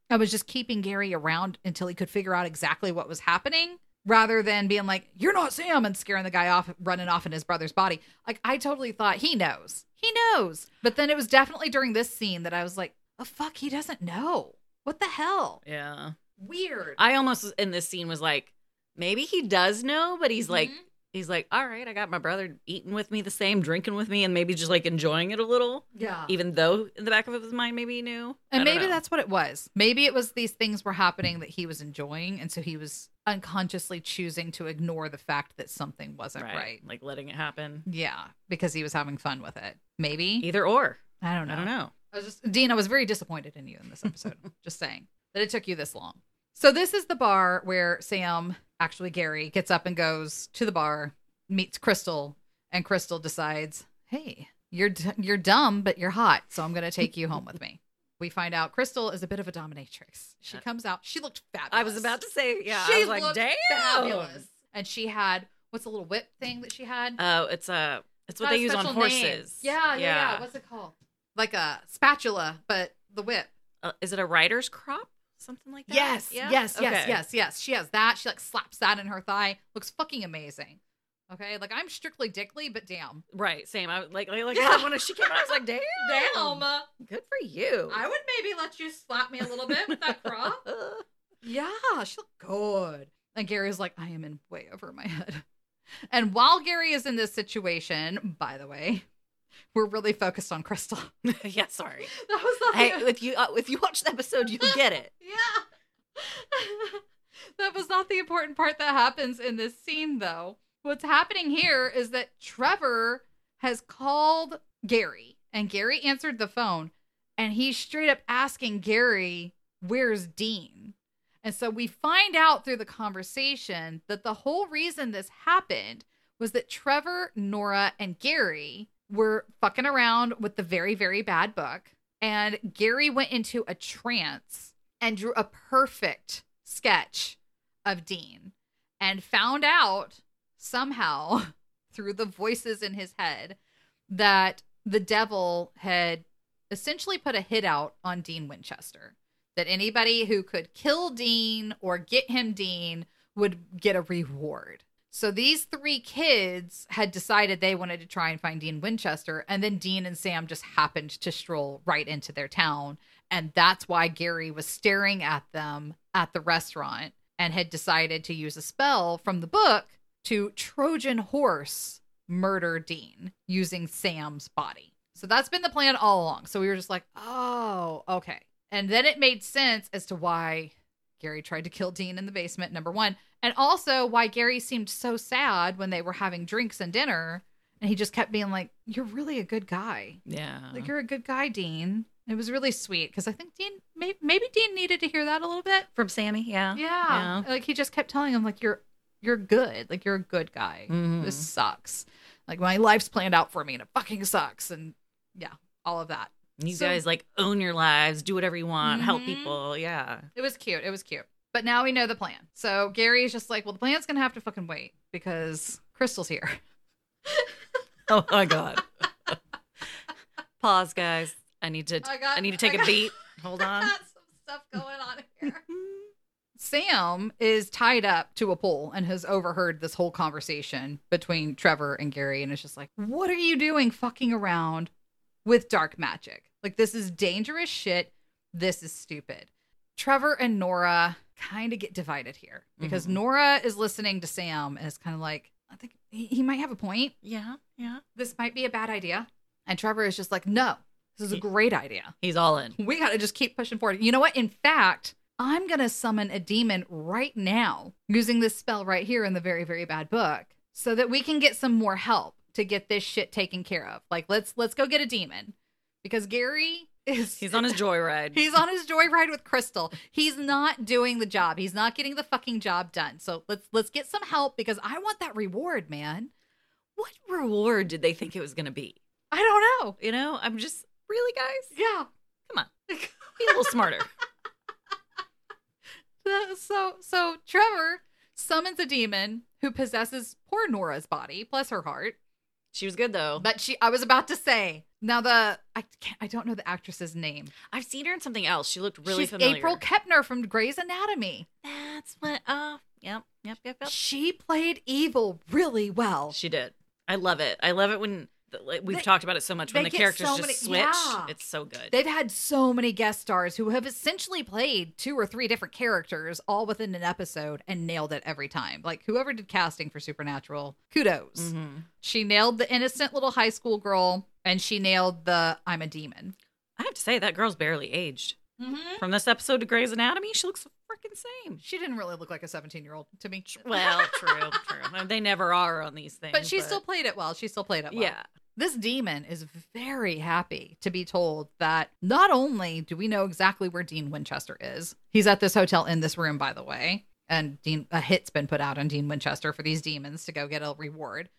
I was just keeping Gary around until he could figure out exactly what was happening, rather than being like, "You're not Sam" and scaring the guy off, running off in his brother's body. Like I totally thought he knows, he knows. But then it was definitely during this scene that I was like, "Oh fuck, he doesn't know." What the hell? Yeah. Weird. I almost in this scene was like, maybe he does know, but he's like, Mhm. He's like, all right, I got my brother eating with me the same, drinking with me, and maybe just like enjoying it a little, yeah. even though in the back of his mind maybe he knew. And maybe know. that's what it was. Maybe it was these things were happening that he was enjoying. And so he was unconsciously choosing to ignore the fact that something wasn't right. like letting it happen. Yeah. Because he was having fun with it. Maybe. Either or. I don't know. I don't know. I was just, Dean, I was very disappointed in you in this episode. [laughs] just saying that it took you this long. So this is the bar where Sam, actually Gary, gets up and goes to the bar, meets Crystal, and Crystal decides, "Hey, you're d- you're dumb, but you're hot, so I'm going to take you home with me." We find out Crystal is a bit of a dominatrix. She comes out. She looked fabulous. I was about to say, yeah. She I was like, looked damn. fabulous. And she had what's the little whip thing that she had? Oh, it's a, it's what they use on horses. Yeah, yeah, yeah, What's it called? Like a spatula, but the whip. Uh, is it a rider's crop? Something like that? Yes, Yeah? yes, yes, Okay. yes, yes. She has that. She like slaps that in her thigh. Looks fucking amazing. Okay, like I'm strictly dickly, but damn, Right, same. I was like, like, like Yeah. when she came out, I was like, damn, damn. good for you. I would maybe let you slap me a little bit with that crop. [laughs] Yeah, she looked good. And Gary's like, I am in way over my head. And while Gary is in this situation, by the way, we're really focused on Crystal. [laughs] yeah, sorry. That was the Hey, if you uh, if you watch the episode, you'll get it. [laughs] Yeah. [laughs] that was not the important part that happens in this scene, though. What's happening here is that Trevor has called Gary, and Gary answered the phone, and he's straight up asking Gary, Where's Dean? And so we find out through the conversation that the whole reason this happened was that Trevor, Nora, and Gary were fucking around with the very, very bad book. And Gary went into a trance and drew a perfect sketch of Dean and found out somehow [laughs] through the voices in his head that the devil had essentially put a hit out on Dean Winchester. That anybody who could kill Dean or get him Dean would get a reward. So these three kids had decided they wanted to try and find Dean Winchester, and then Dean and Sam just happened to stroll right into their town. And that's why Gary was staring at them at the restaurant and had decided to use a spell from the book to Trojan horse murder Dean using Sam's body. So that's been the plan all along. So we were just like, oh, okay. And then it made sense as to why Gary tried to kill Dean in the basement, number one. And also why Gary seemed so sad when they were having drinks and dinner. And he just kept being like, You're really a good guy. Yeah. Like, you're a good guy, Dean. It was really sweet because I think Dean, maybe, maybe Dean needed to hear that a little bit. From Sammy, yeah. Yeah. Like, he just kept telling him, like, You're, you're good. Like, you're a good guy. Mhm. This sucks. Like, my life's planned out for me and it fucking sucks. And yeah, all of that. You So- guys like own your lives, do whatever you want, help Mhm. people. Yeah. It was cute. It was cute. But now we know the plan. So Gary's just like, well, the plan's gonna have to fucking wait because Crystal's here. [laughs] Oh my god. [laughs] Pause, guys. I need to. I got- I need to take I a got- beat. [laughs] Hold on. Got some stuff going on here. Sam is tied up to a pole and has overheard this whole conversation between Trevor and Gary and is just like, What are you doing fucking around with dark magic? Like, this is dangerous shit. This is stupid. Trevor and Nora kind of get divided here because Mhm. Nora is listening to Sam and is kind of like, I think he, he might have a point. Yeah, yeah. This might be a bad idea. And Trevor is just like, No, this is a great idea He's all in. we got to just keep pushing forward. You know what? In fact, I'm going to summon a demon right now using this spell right here in the very very bad book so that we can get some more help to get this shit taken care of. Like let's let's go get a demon because Gary is He's on his joyride. [laughs] He's on his joyride with Crystal. He's not doing the job. He's not getting the fucking job done. So let's let's get some help because I want that reward, man. what reward did they think it was going to be? I don't know. You know, I'm just really, guys. Yeah. Come on, [laughs] be a little smarter. [laughs] Uh, so so Trevor summons a demon who possesses poor Nora's body, bless her heart. She was good though. But she, I was about to say now the I can't, I don't know the actress's name. I've seen her in something else. She looked really She's familiar. April Kepner from Grey's Anatomy. That's what. Uh, yep, yep, yep, yep. She played evil really well. She did. I love it. I love it when we've They- talked about it so much when the characters so just many- switch. yeah. It's so good. They've had so many guest stars who have essentially played two or three different characters all within an episode and nailed it every time. Like whoever did casting for Supernatural, kudos. Mhm. She nailed the innocent little high school girl and she nailed the I'm a demon. I have to say that girl's barely aged. Mm-hmm. From this episode to Grey's Anatomy, she looks freaking same. She didn't really look like a 17 year old to me. Well, true, true. [laughs] They never are on these things. but she still played it well. She still played it well. yeah. This demon is very happy to be told that not only do we know exactly where Dean Winchester is, he's at this hotel in this room, by the way, and Dean a hit's been put out on Dean Winchester for these demons to go get a reward.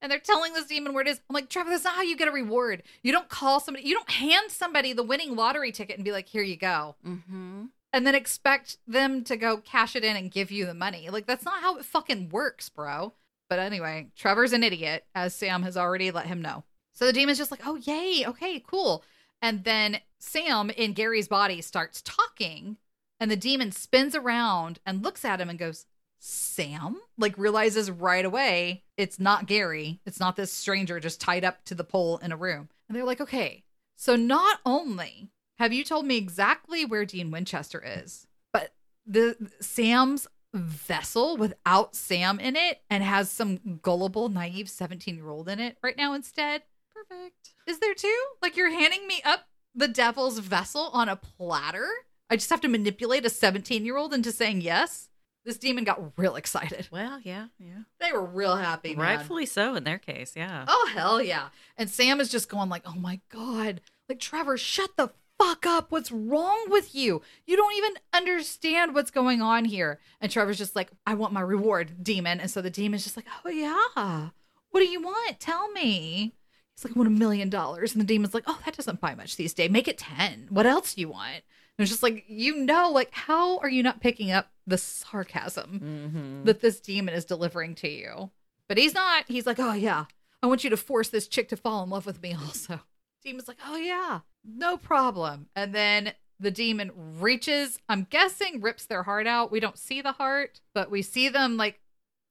And they're telling this demon where it is. I'm like, Trevor, that's not how you get a reward. You don't call somebody, you don't hand somebody the winning lottery ticket and be like, here you go. Mm-hmm. And then expect them to go cash it in and give you the money. Like, that's not how it fucking works, bro. But anyway, Trevor's an idiot, as Sam has already let him know. So the demon's just like, oh, yay. Okay, cool. And then Sam in Gary's body starts talking, and the demon spins around and looks at him and goes, Sam? Like, realizes right away it's not Gary. It's not this stranger just tied up to the pole in a room. And they're like, okay, so not only have you told me exactly where Dean Winchester is, but the Sam's vessel without Sam in it and has some gullible, naive 17 year old in it right now instead. Perfect. Is there two? Like you're handing me up the devil's vessel on a platter? I just have to manipulate a 17 year old into saying yes? This demon got real excited. Well, yeah, yeah. They were real happy. man. Rightfully so in their case, yeah. Oh hell yeah. And Sam is just going like, "Oh my god. Like Trevor, shut the fuck up. What's wrong with you? You don't even understand what's going on here." And Trevor's just like, "I want my reward, demon." And so the demon's just like, "Oh yeah. What do you want? Tell me." He's like, "I want a million dollars." And the demon's like, "Oh, that doesn't buy much these days. Make it 10. What else do you want?" And it's just like, "You know, like how are you not picking up the sarcasm?" Mm-hmm. that this demon is delivering to you. But he's not. He's like, oh yeah, I want you to force this chick to fall in love with me also. Demon's like, oh yeah, no problem. And then the demon reaches, I'm guessing, rips their heart out. We don't see the heart, but we see them like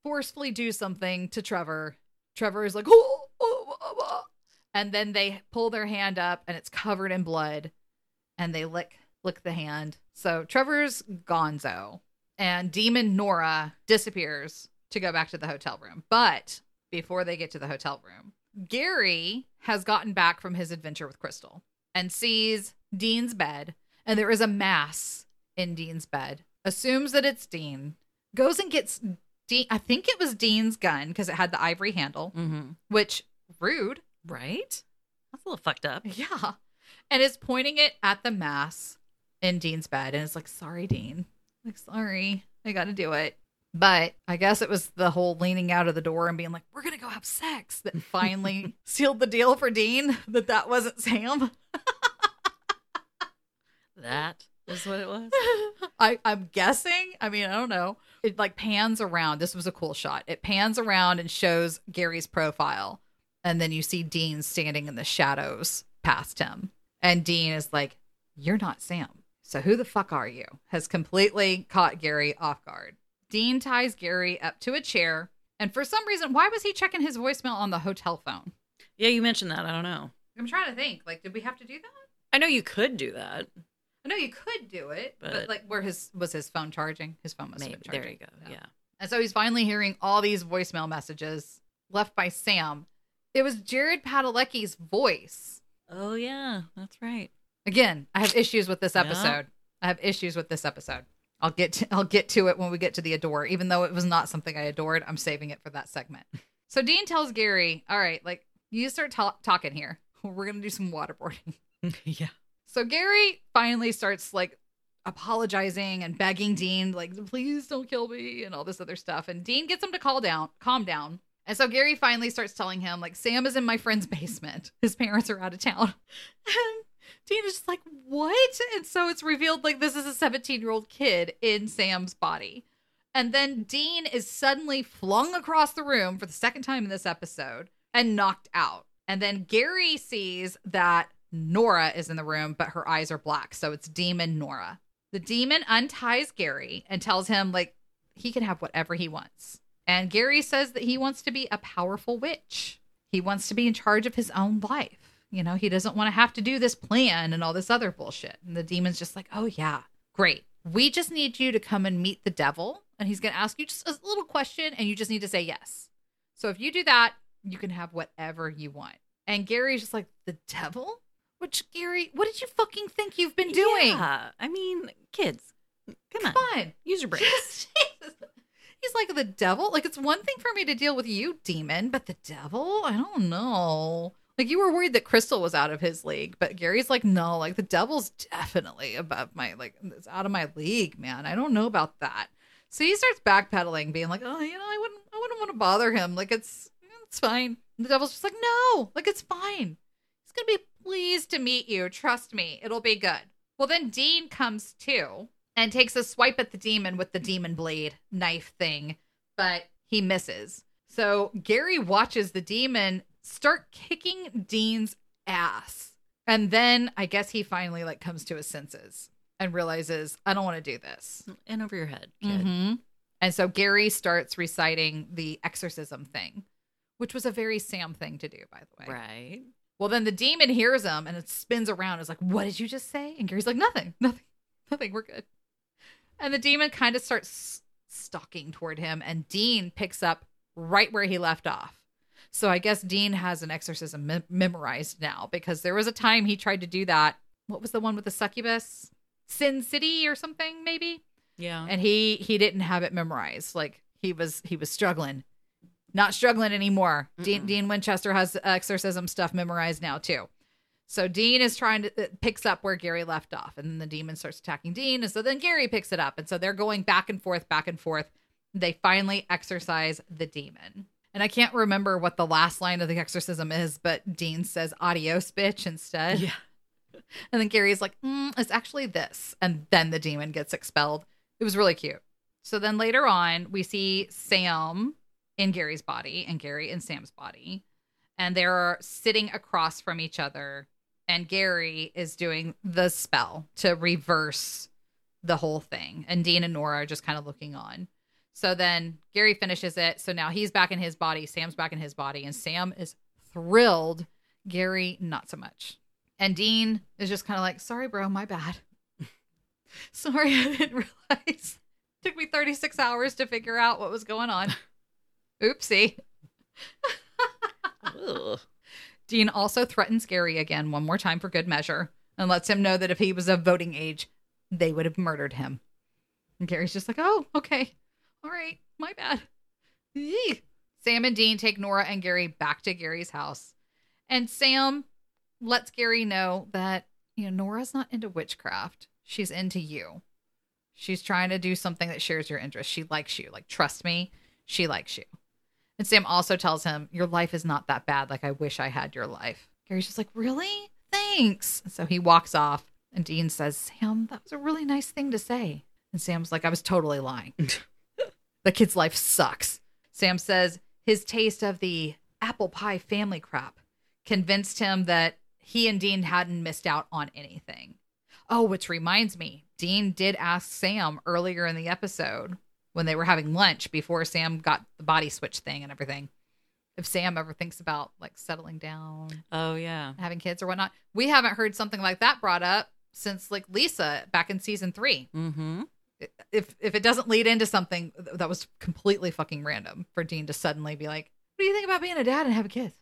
forcefully do something to Trevor. Trevor is like, oh, oh, oh, oh." and then they pull their hand up and it's covered in blood and they lick lick the hand. So Trevor's gonzo and demon Nora disappears to go back to the hotel room. But before they get to the hotel room, Gary has gotten back from his adventure with Crystal and sees Dean's bed, and there is a mass in Dean's bed. Assumes that it's Dean, goes and gets Dean. I think it was Dean's gun because it had the ivory handle, Mm-hmm. which rude. Right? That's a little fucked up. Yeah. And is pointing it at the mass in Dean's bed. And it's like, sorry, Dean. Like, sorry, I got to do it. But I guess it was the whole leaning out of the door and being like, we're going to go have sex that finally [laughs] sealed the deal for Dean that that wasn't Sam. That is what it was. [laughs] I, I'm guessing. I mean, I don't know. It like pans around. This was a cool shot. It pans around and shows Gary's profile. And then you see Dean standing in the shadows past him. And Dean is like, You're not Sam. So who the fuck are you? Has completely caught Gary off guard. Dean ties Gary up to a chair. And for some reason, why was he checking his voicemail on the hotel phone? Yeah, you mentioned that. I don't know. I'm trying to think. Like, did we have to do that? I know you could do that. I know you could do it, but, But- like, where his was his phone charging? His phone must Maybe. have been charging. There you go. Yeah. And so he's finally hearing all these voicemail messages left by Sam. It was Jared Padalecki's voice. Oh yeah, that's right. Again, I have issues with this Yeah. episode. I have issues with this episode. I'll get to, I'll get to it when we get to the adore. Even though it was not something I adored, I'm saving it for that segment. So Dean tells Gary, "All right, like you start ta- talking here. We're gonna do some waterboarding." [laughs] yeah. So Gary finally starts like apologizing and begging Dean, like, please don't kill me and all this other stuff. And Dean gets him to call down, calm down. And so Gary finally starts telling him, like, Sam is in my friend's basement. His parents are out of town. [laughs] And Dean is just like, what? And so it's revealed like this is a 17 year old kid in Sam's body. And then Dean is suddenly flung across the room for the second time in this episode and knocked out. And then Gary sees that Nora is in the room, but her eyes are black. So it's Demon Nora. The demon unties Gary and tells him, like, he can have whatever he wants. And Gary says that he wants to be a powerful witch. He wants to be in charge of his own life. You know, he doesn't want to have to do this plan and all this other bullshit. And the demon's just like, oh, yeah, great. We just need you to come and meet the devil. And he's going to ask you just a little question, and you just need to say yes. So if you do that, you can have whatever you want. And Gary's just like, the devil? Which, Gary, what did you fucking think you've been doing? Yeah. I mean, kids, come on, Come on. use your brains. [laughs] He's like the devil. Like it's one thing for me to deal with you, demon, but the devil, I don't know. Like you were worried that Crystal was out of his league, but Gary's like, no, like the devil's definitely above my like it's out of my league, man. I don't know about that. So he starts backpedaling, being like, oh, you know, I wouldn't, I wouldn't want to bother him. Like it's, it's fine. And the devil's just like, no, like it's fine. He's gonna be pleased to meet you. Trust me, it'll be good. Well, then Dean comes too and takes a swipe at the demon with the demon blade knife thing, but he misses. So Gary watches the demon start kicking Dean's ass. And then I guess he finally like comes to his senses and realizes, I don't want to do this. In over your head. Mhm. And so Gary starts reciting the exorcism thing, which was a very Sam thing to do, by the way. Right. Well, then the demon hears him and it spins around. Is like, "What did you just say?" And Gary's like, "Nothing, nothing, nothing. We're good." And the demon kind of starts stalking toward him, and Dean picks up right where he left off. So I guess Dean has an exorcism mem- memorized now because there was a time he tried to do that. What was the one with the succubus? Sin City or something, maybe Yeah. and he he didn't have it memorized like he was he was struggling not struggling anymore dean, Mm-mm. dean winchester has exorcism stuff memorized now too so dean is trying to uh, picks up where gary left off and then the demon starts attacking dean and so then gary picks it up and so they're going back and forth back and forth they finally exorcise the demon and i can't remember what the last line of the exorcism is but dean says adios bitch instead yeah. and then Gary's like, mm, it's actually this. And then the demon gets expelled. It was really cute. So then later on, we see Sam in Gary's body and Gary in Sam's body. And they're sitting across from each other. And Gary is doing the spell to reverse the whole thing. And Dean and Nora are just kind of looking on. So then Gary finishes it. So now he's back in his body. Sam's back in his body. And Sam is thrilled. Gary, not so much. And Dean is just kind of like, sorry, bro, my bad. [laughs] sorry, I didn't [laughs] realize. Took me 36 hours to figure out what was going on. [laughs] Oopsie. Dean also threatens Gary again one more time for good measure and lets him know that if he was of voting age, they would have murdered him. And Gary's just like, oh, okay. All right. My bad. Eek. Sam and Dean take Nora and Gary back to Gary's house. And Sam lets Gary know that, you know, Nora's not into witchcraft. She's into you. She's trying to do something that shares your interest. She likes you. Like, trust me, she likes you. And Sam also tells him, Your life is not that bad. Like, I wish I had your life. Gary's just like, Really? Thanks. So he walks off, and Dean says, Sam, that was a really nice thing to say. And Sam's like, I was totally lying. [laughs] the kid's life sucks. Sam says his taste of the apple pie family crap convinced him that he and Dean hadn't missed out on anything. Oh, which reminds me, Dean did ask Sam earlier in the episode when they were having lunch before Sam got the body switch thing and everything. If Sam ever thinks about like settling down, Oh yeah. having kids or whatnot, we haven't heard something like that brought up since like Lisa back in season three. Mm-hmm. If if it doesn't lead into something that was completely fucking random for Dean to suddenly be like, "What do you think about being a dad and have a kid?"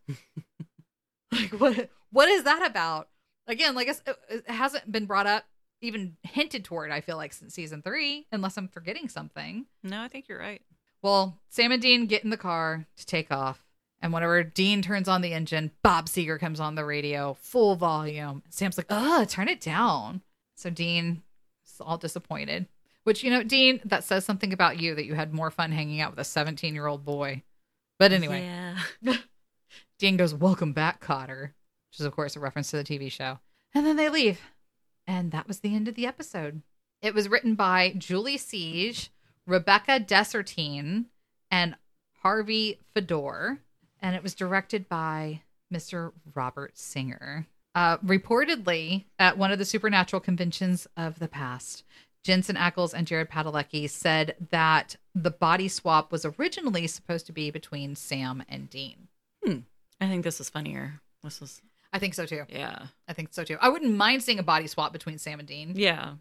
like what what is that about? Again, like it's, it hasn't been brought up, even hinted toward. I feel like since season three, unless I'm forgetting something. No, I think you're right. Well, Sam and Dean get in the car to take off. And whenever Dean turns on the engine, Bob Seger comes on the radio, full volume. Sam's like, oh, turn it down. So Dean is all disappointed. Which, you know, Dean, that says something about you that you had more fun hanging out with a 17 year old boy. But anyway, Yeah. [laughs] Dean goes, Welcome back, Kotter, which is, of course, a reference to the TV show. And then they leave. And that was the end of the episode. It was written by Julie Siege, Rebecca Dessertine, and Harvey Fedor. And it was directed by Mr. Robert Singer. Uh, reportedly, at one of the supernatural conventions of the past, Jensen Ackles and Jared Padalecki said that the body swap was originally supposed to be between Sam and Dean. Hmm. I think this was funnier. This was I think so too. yeah. I think so too. I wouldn't mind seeing a body swap between Sam and Dean, Yeah.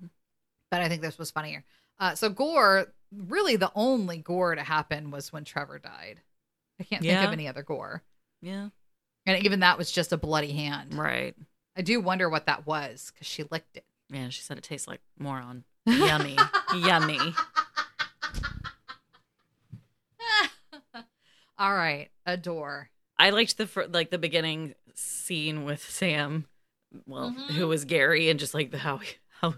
but I think this was funnier. Uh, so gore, really, the only gore to happen was when Trevor died. I can't think Yeah. of any other gore, Yeah. and even that was just a bloody hand. Right. I do wonder what that was because she licked it. Yeah, she said it tastes like moron. Yummy. Yummy. [laughs] All right, adore. I liked the fir- like the beginning scene with Sam, well, Mhm. who was Gary, and just like the how how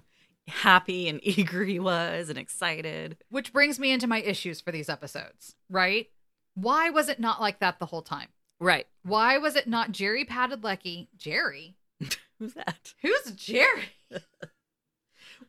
happy and [laughs] eager he was and excited. Which brings me into my issues for these episodes, right? Why was it not like that the whole time? Right. Why was it not Jerry Padalecki? Jerry? [laughs] Who's that? Who's Jerry?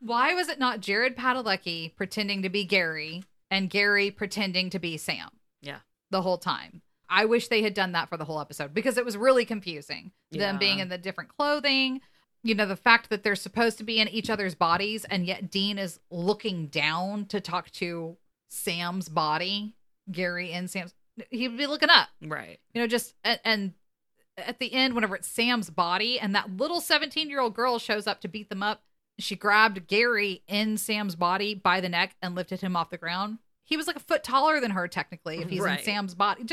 Why was it not Jared Padalecki pretending to be Gary and Gary pretending to be Sam Yeah. the whole time? I wish they had done that for the whole episode because it was really confusing. Them being in the different clothing, you know, the fact that they're supposed to be in each other's bodies and yet Dean is looking down to talk to Sam's body, Gary and Sam's. He'd be looking up Right. you know just and, and at the end whenever it's sam's body and that little 17 year old girl shows up to beat them up she grabbed gary in sam's body by the neck and lifted him off the ground he was like a foot taller than her technically if he's Right. in sam's body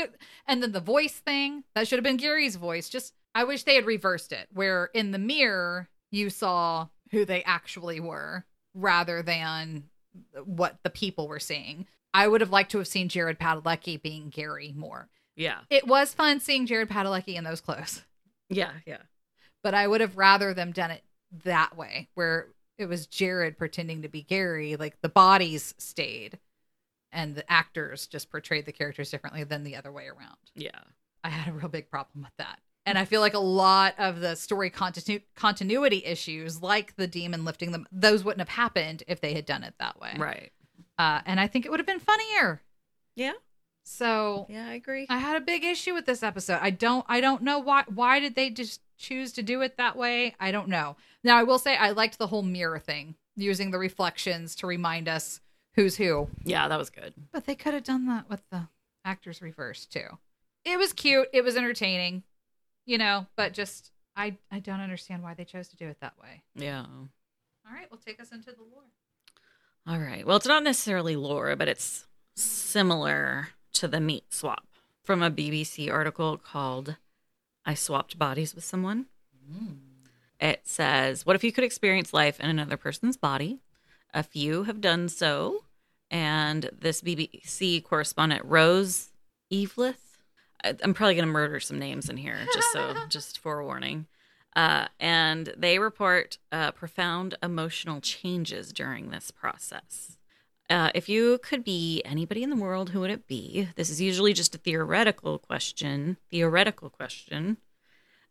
and then the voice thing that should have been gary's voice just i wish they had reversed it where in the mirror you saw who they actually were rather than what the people were seeing i would have liked to have seen jared padalecki being gary more Yeah. it was fun seeing Jared Padalecki in those clothes, Yeah. Yeah. but I would have rather them done it that way, where it was Jared pretending to be Gary, like the bodies stayed, and the actors just portrayed the characters differently than the other way around. Yeah. I had a real big problem with that. And I feel like a lot of the story continu- continuity issues, like the demon lifting them, those wouldn't have happened if they had done it that way. Right. Uh, and I think it would have been funnier. Yeah. So Yeah, I agree. I had a big issue with this episode. I don't I don't know why why did they just choose to do it that way? I don't know. Now I will say I liked the whole mirror thing, using the reflections to remind us who's who. yeah, that was good. But they could have done that with the actors reversed too. It was cute, it was entertaining, you know, but just I I don't understand why they chose to do it that way. Yeah. All right, well take us into the lore. All right. Well, it's not necessarily lore, but it's similar to the meat swap from a BBC article called I Swapped Bodies with Someone. It says, What if you could experience life in another person's body? A few have done so. And this BBC correspondent, Rose Eveleth, I'm probably going to murder some names in here, just so, [laughs] just forewarning. Uh, and they report uh, profound emotional changes during this process. Uh, if you could be anybody in the world, who would it be? This is usually just a theoretical question. Theoretical question.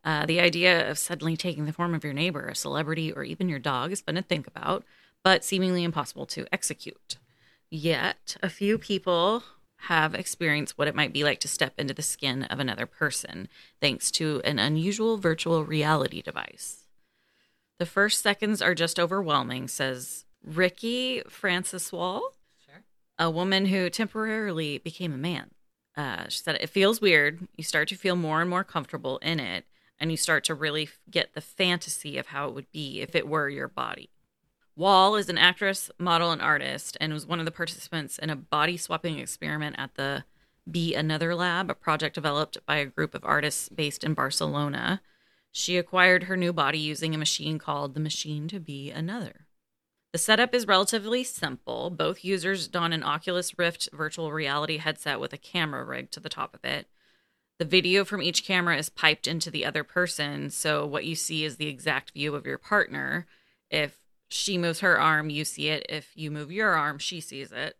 Uh, the idea of suddenly taking the form of your neighbor, a celebrity, or even your dog is fun to think about, but seemingly impossible to execute. Yet, a few people have experienced what it might be like to step into the skin of another person, thanks to an unusual virtual reality device. The first seconds are just overwhelming, says Ricky Francis Wall, Sure. a woman who temporarily became a man. Uh, she said it feels weird. You start to feel more and more comfortable in it, and you start to really f- get the fantasy of how it would be if it were your body. Wall is an actress, model, and artist, and was one of the participants in a body swapping experiment at the Be Another Lab, a project developed by a group of artists based in Barcelona. She acquired her new body using a machine called the Machine to Be Another. The setup is relatively simple. Both users don an Oculus Rift virtual reality headset with a camera rig to the top of it. The video from each camera is piped into the other person, so what you see is the exact view of your partner. If she moves her arm, you see it. If you move your arm, she sees it.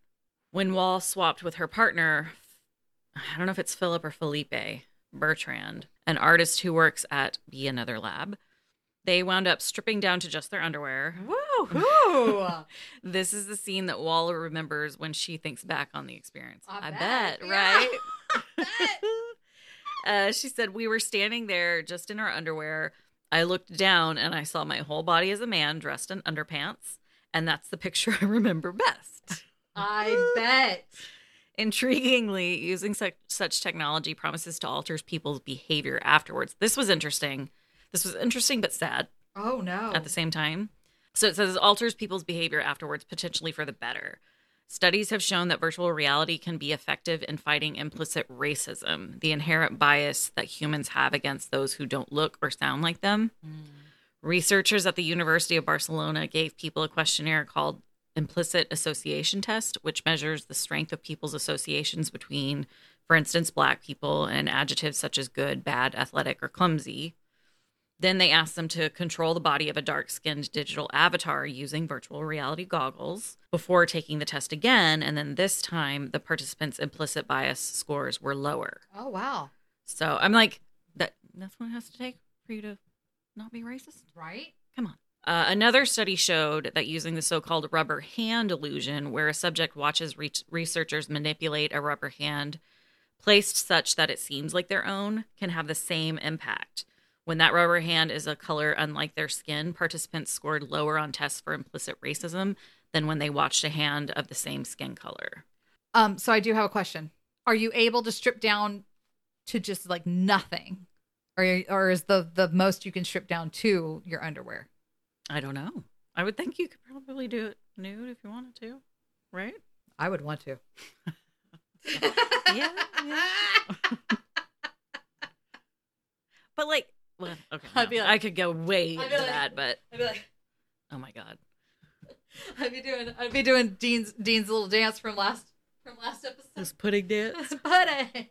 When Wall swapped with her partner, I don't know if it's Philip or Felipe Bertrand, an artist who works at Be Another Lab, they wound up stripping down to just their underwear. Woo! [laughs] This is the scene that Wall remembers when she thinks back on the experience. I I, bet, bet, yeah. right? [laughs] [laughs] uh, she said, We were standing there just in our underwear. I looked down and I saw my whole body as a man dressed in underpants. And that's the picture I remember best. I bet. Intriguingly, using such, such technology promises to alter people's behavior afterwards. This was interesting. This was interesting but sad Oh no. at the same time. So it says it alters people's behavior afterwards, potentially for the better. Studies have shown that virtual reality can be effective in fighting implicit racism, the inherent bias that humans have against those who don't look or sound like them. Hmm. Researchers at the University of Barcelona gave people a questionnaire called Implicit Association Test, which measures the strength of people's associations between, for instance, black people and adjectives such as good, bad, athletic, or clumsy. Then they asked them to control the body of a dark skinned digital avatar using virtual reality goggles before taking the test again. And then this time, the participants' implicit bias scores were lower. oh wow. So I'm like, that that's what it has to take for you to not be racist? Right? Come on. Uh, another study showed that using the so called rubber hand illusion, where a subject watches re- researchers manipulate a rubber hand placed such that it seems like their own, can have the same impact. When that rubber hand is a color unlike their skin, participants scored lower on tests for implicit racism than when they watched a hand of the same skin color. Um, so I do have a question. Are you able to strip down to just like nothing? Or or is the the most you can strip down to your underwear? I don't know. I would think you could probably do it nude if you wanted to, right? I would want to. [laughs] yeah, yeah. [laughs] But like, well, okay, I'd no. be like- I could go way into like- that, but I'd be like oh my god, [laughs] I'd be doing I'd be doing Dean's Dean's little dance from last from last episode. this pudding dance. [laughs] Pudding.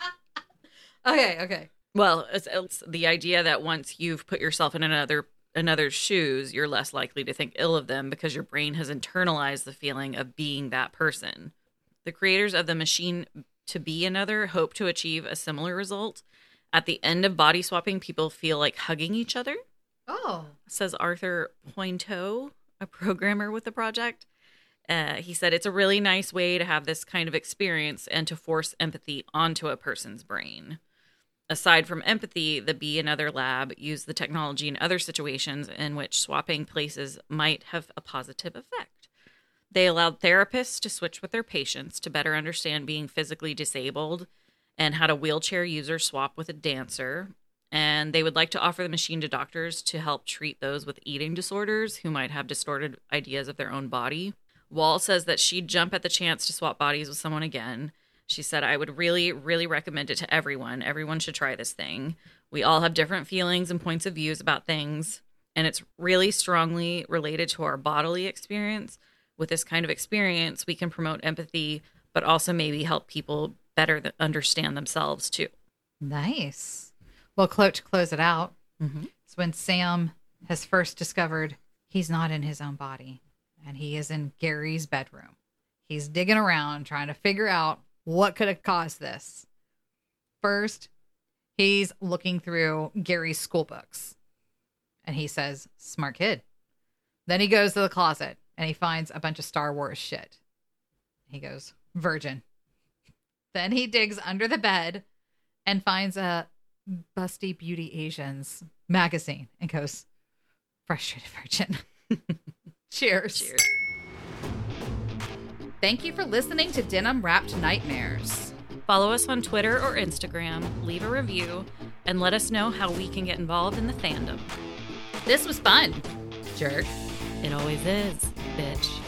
[laughs] okay, okay. Well, it's, it's the idea that once you've put yourself in another another's shoes, you're less likely to think ill of them because your brain has internalized the feeling of being that person. The creators of the machine to be another hope to achieve a similar result. At the end of body swapping, people feel like hugging each other. Oh. says Arthur Pointeau, a programmer with the project. Uh, he said it's a really nice way to have this kind of experience and to force empathy onto a person's brain. Aside from empathy, the Be Another Lab used the technology in other situations in which swapping places might have a positive effect. They allowed therapists to switch with their patients to better understand being physically disabled and had a wheelchair user swap with a dancer. And they would like to offer the machine to doctors to help treat those with eating disorders who might have distorted ideas of their own body. Wall says that she'd jump at the chance to swap bodies with someone again. She said, I would really, really recommend it to everyone. Everyone should try this thing. We all have different feelings and points of views about things, and it's really strongly related to our bodily experience. With this kind of experience, we can promote empathy, but also maybe help people better th- understand themselves too. Nice. Well, Clo- to close it out, Mm-hmm. it's when Sam has first discovered he's not in his own body and he is in Gary's bedroom. He's digging around trying to figure out what could have caused this. First, he's looking through Gary's school books and he says, Smart kid. Then he goes to the closet and he finds a bunch of Star Wars shit. He goes, Virgin. Then he digs under the bed and finds a Busty Beauty Asians magazine and goes, Frustrated Virgin. [laughs] Cheers. Cheers. Thank you for listening to Denim Wrapped Nightmares. Follow us on Twitter or Instagram, leave a review, and let us know how we can get involved in the fandom. This was fun. Jerk. It always is, bitch.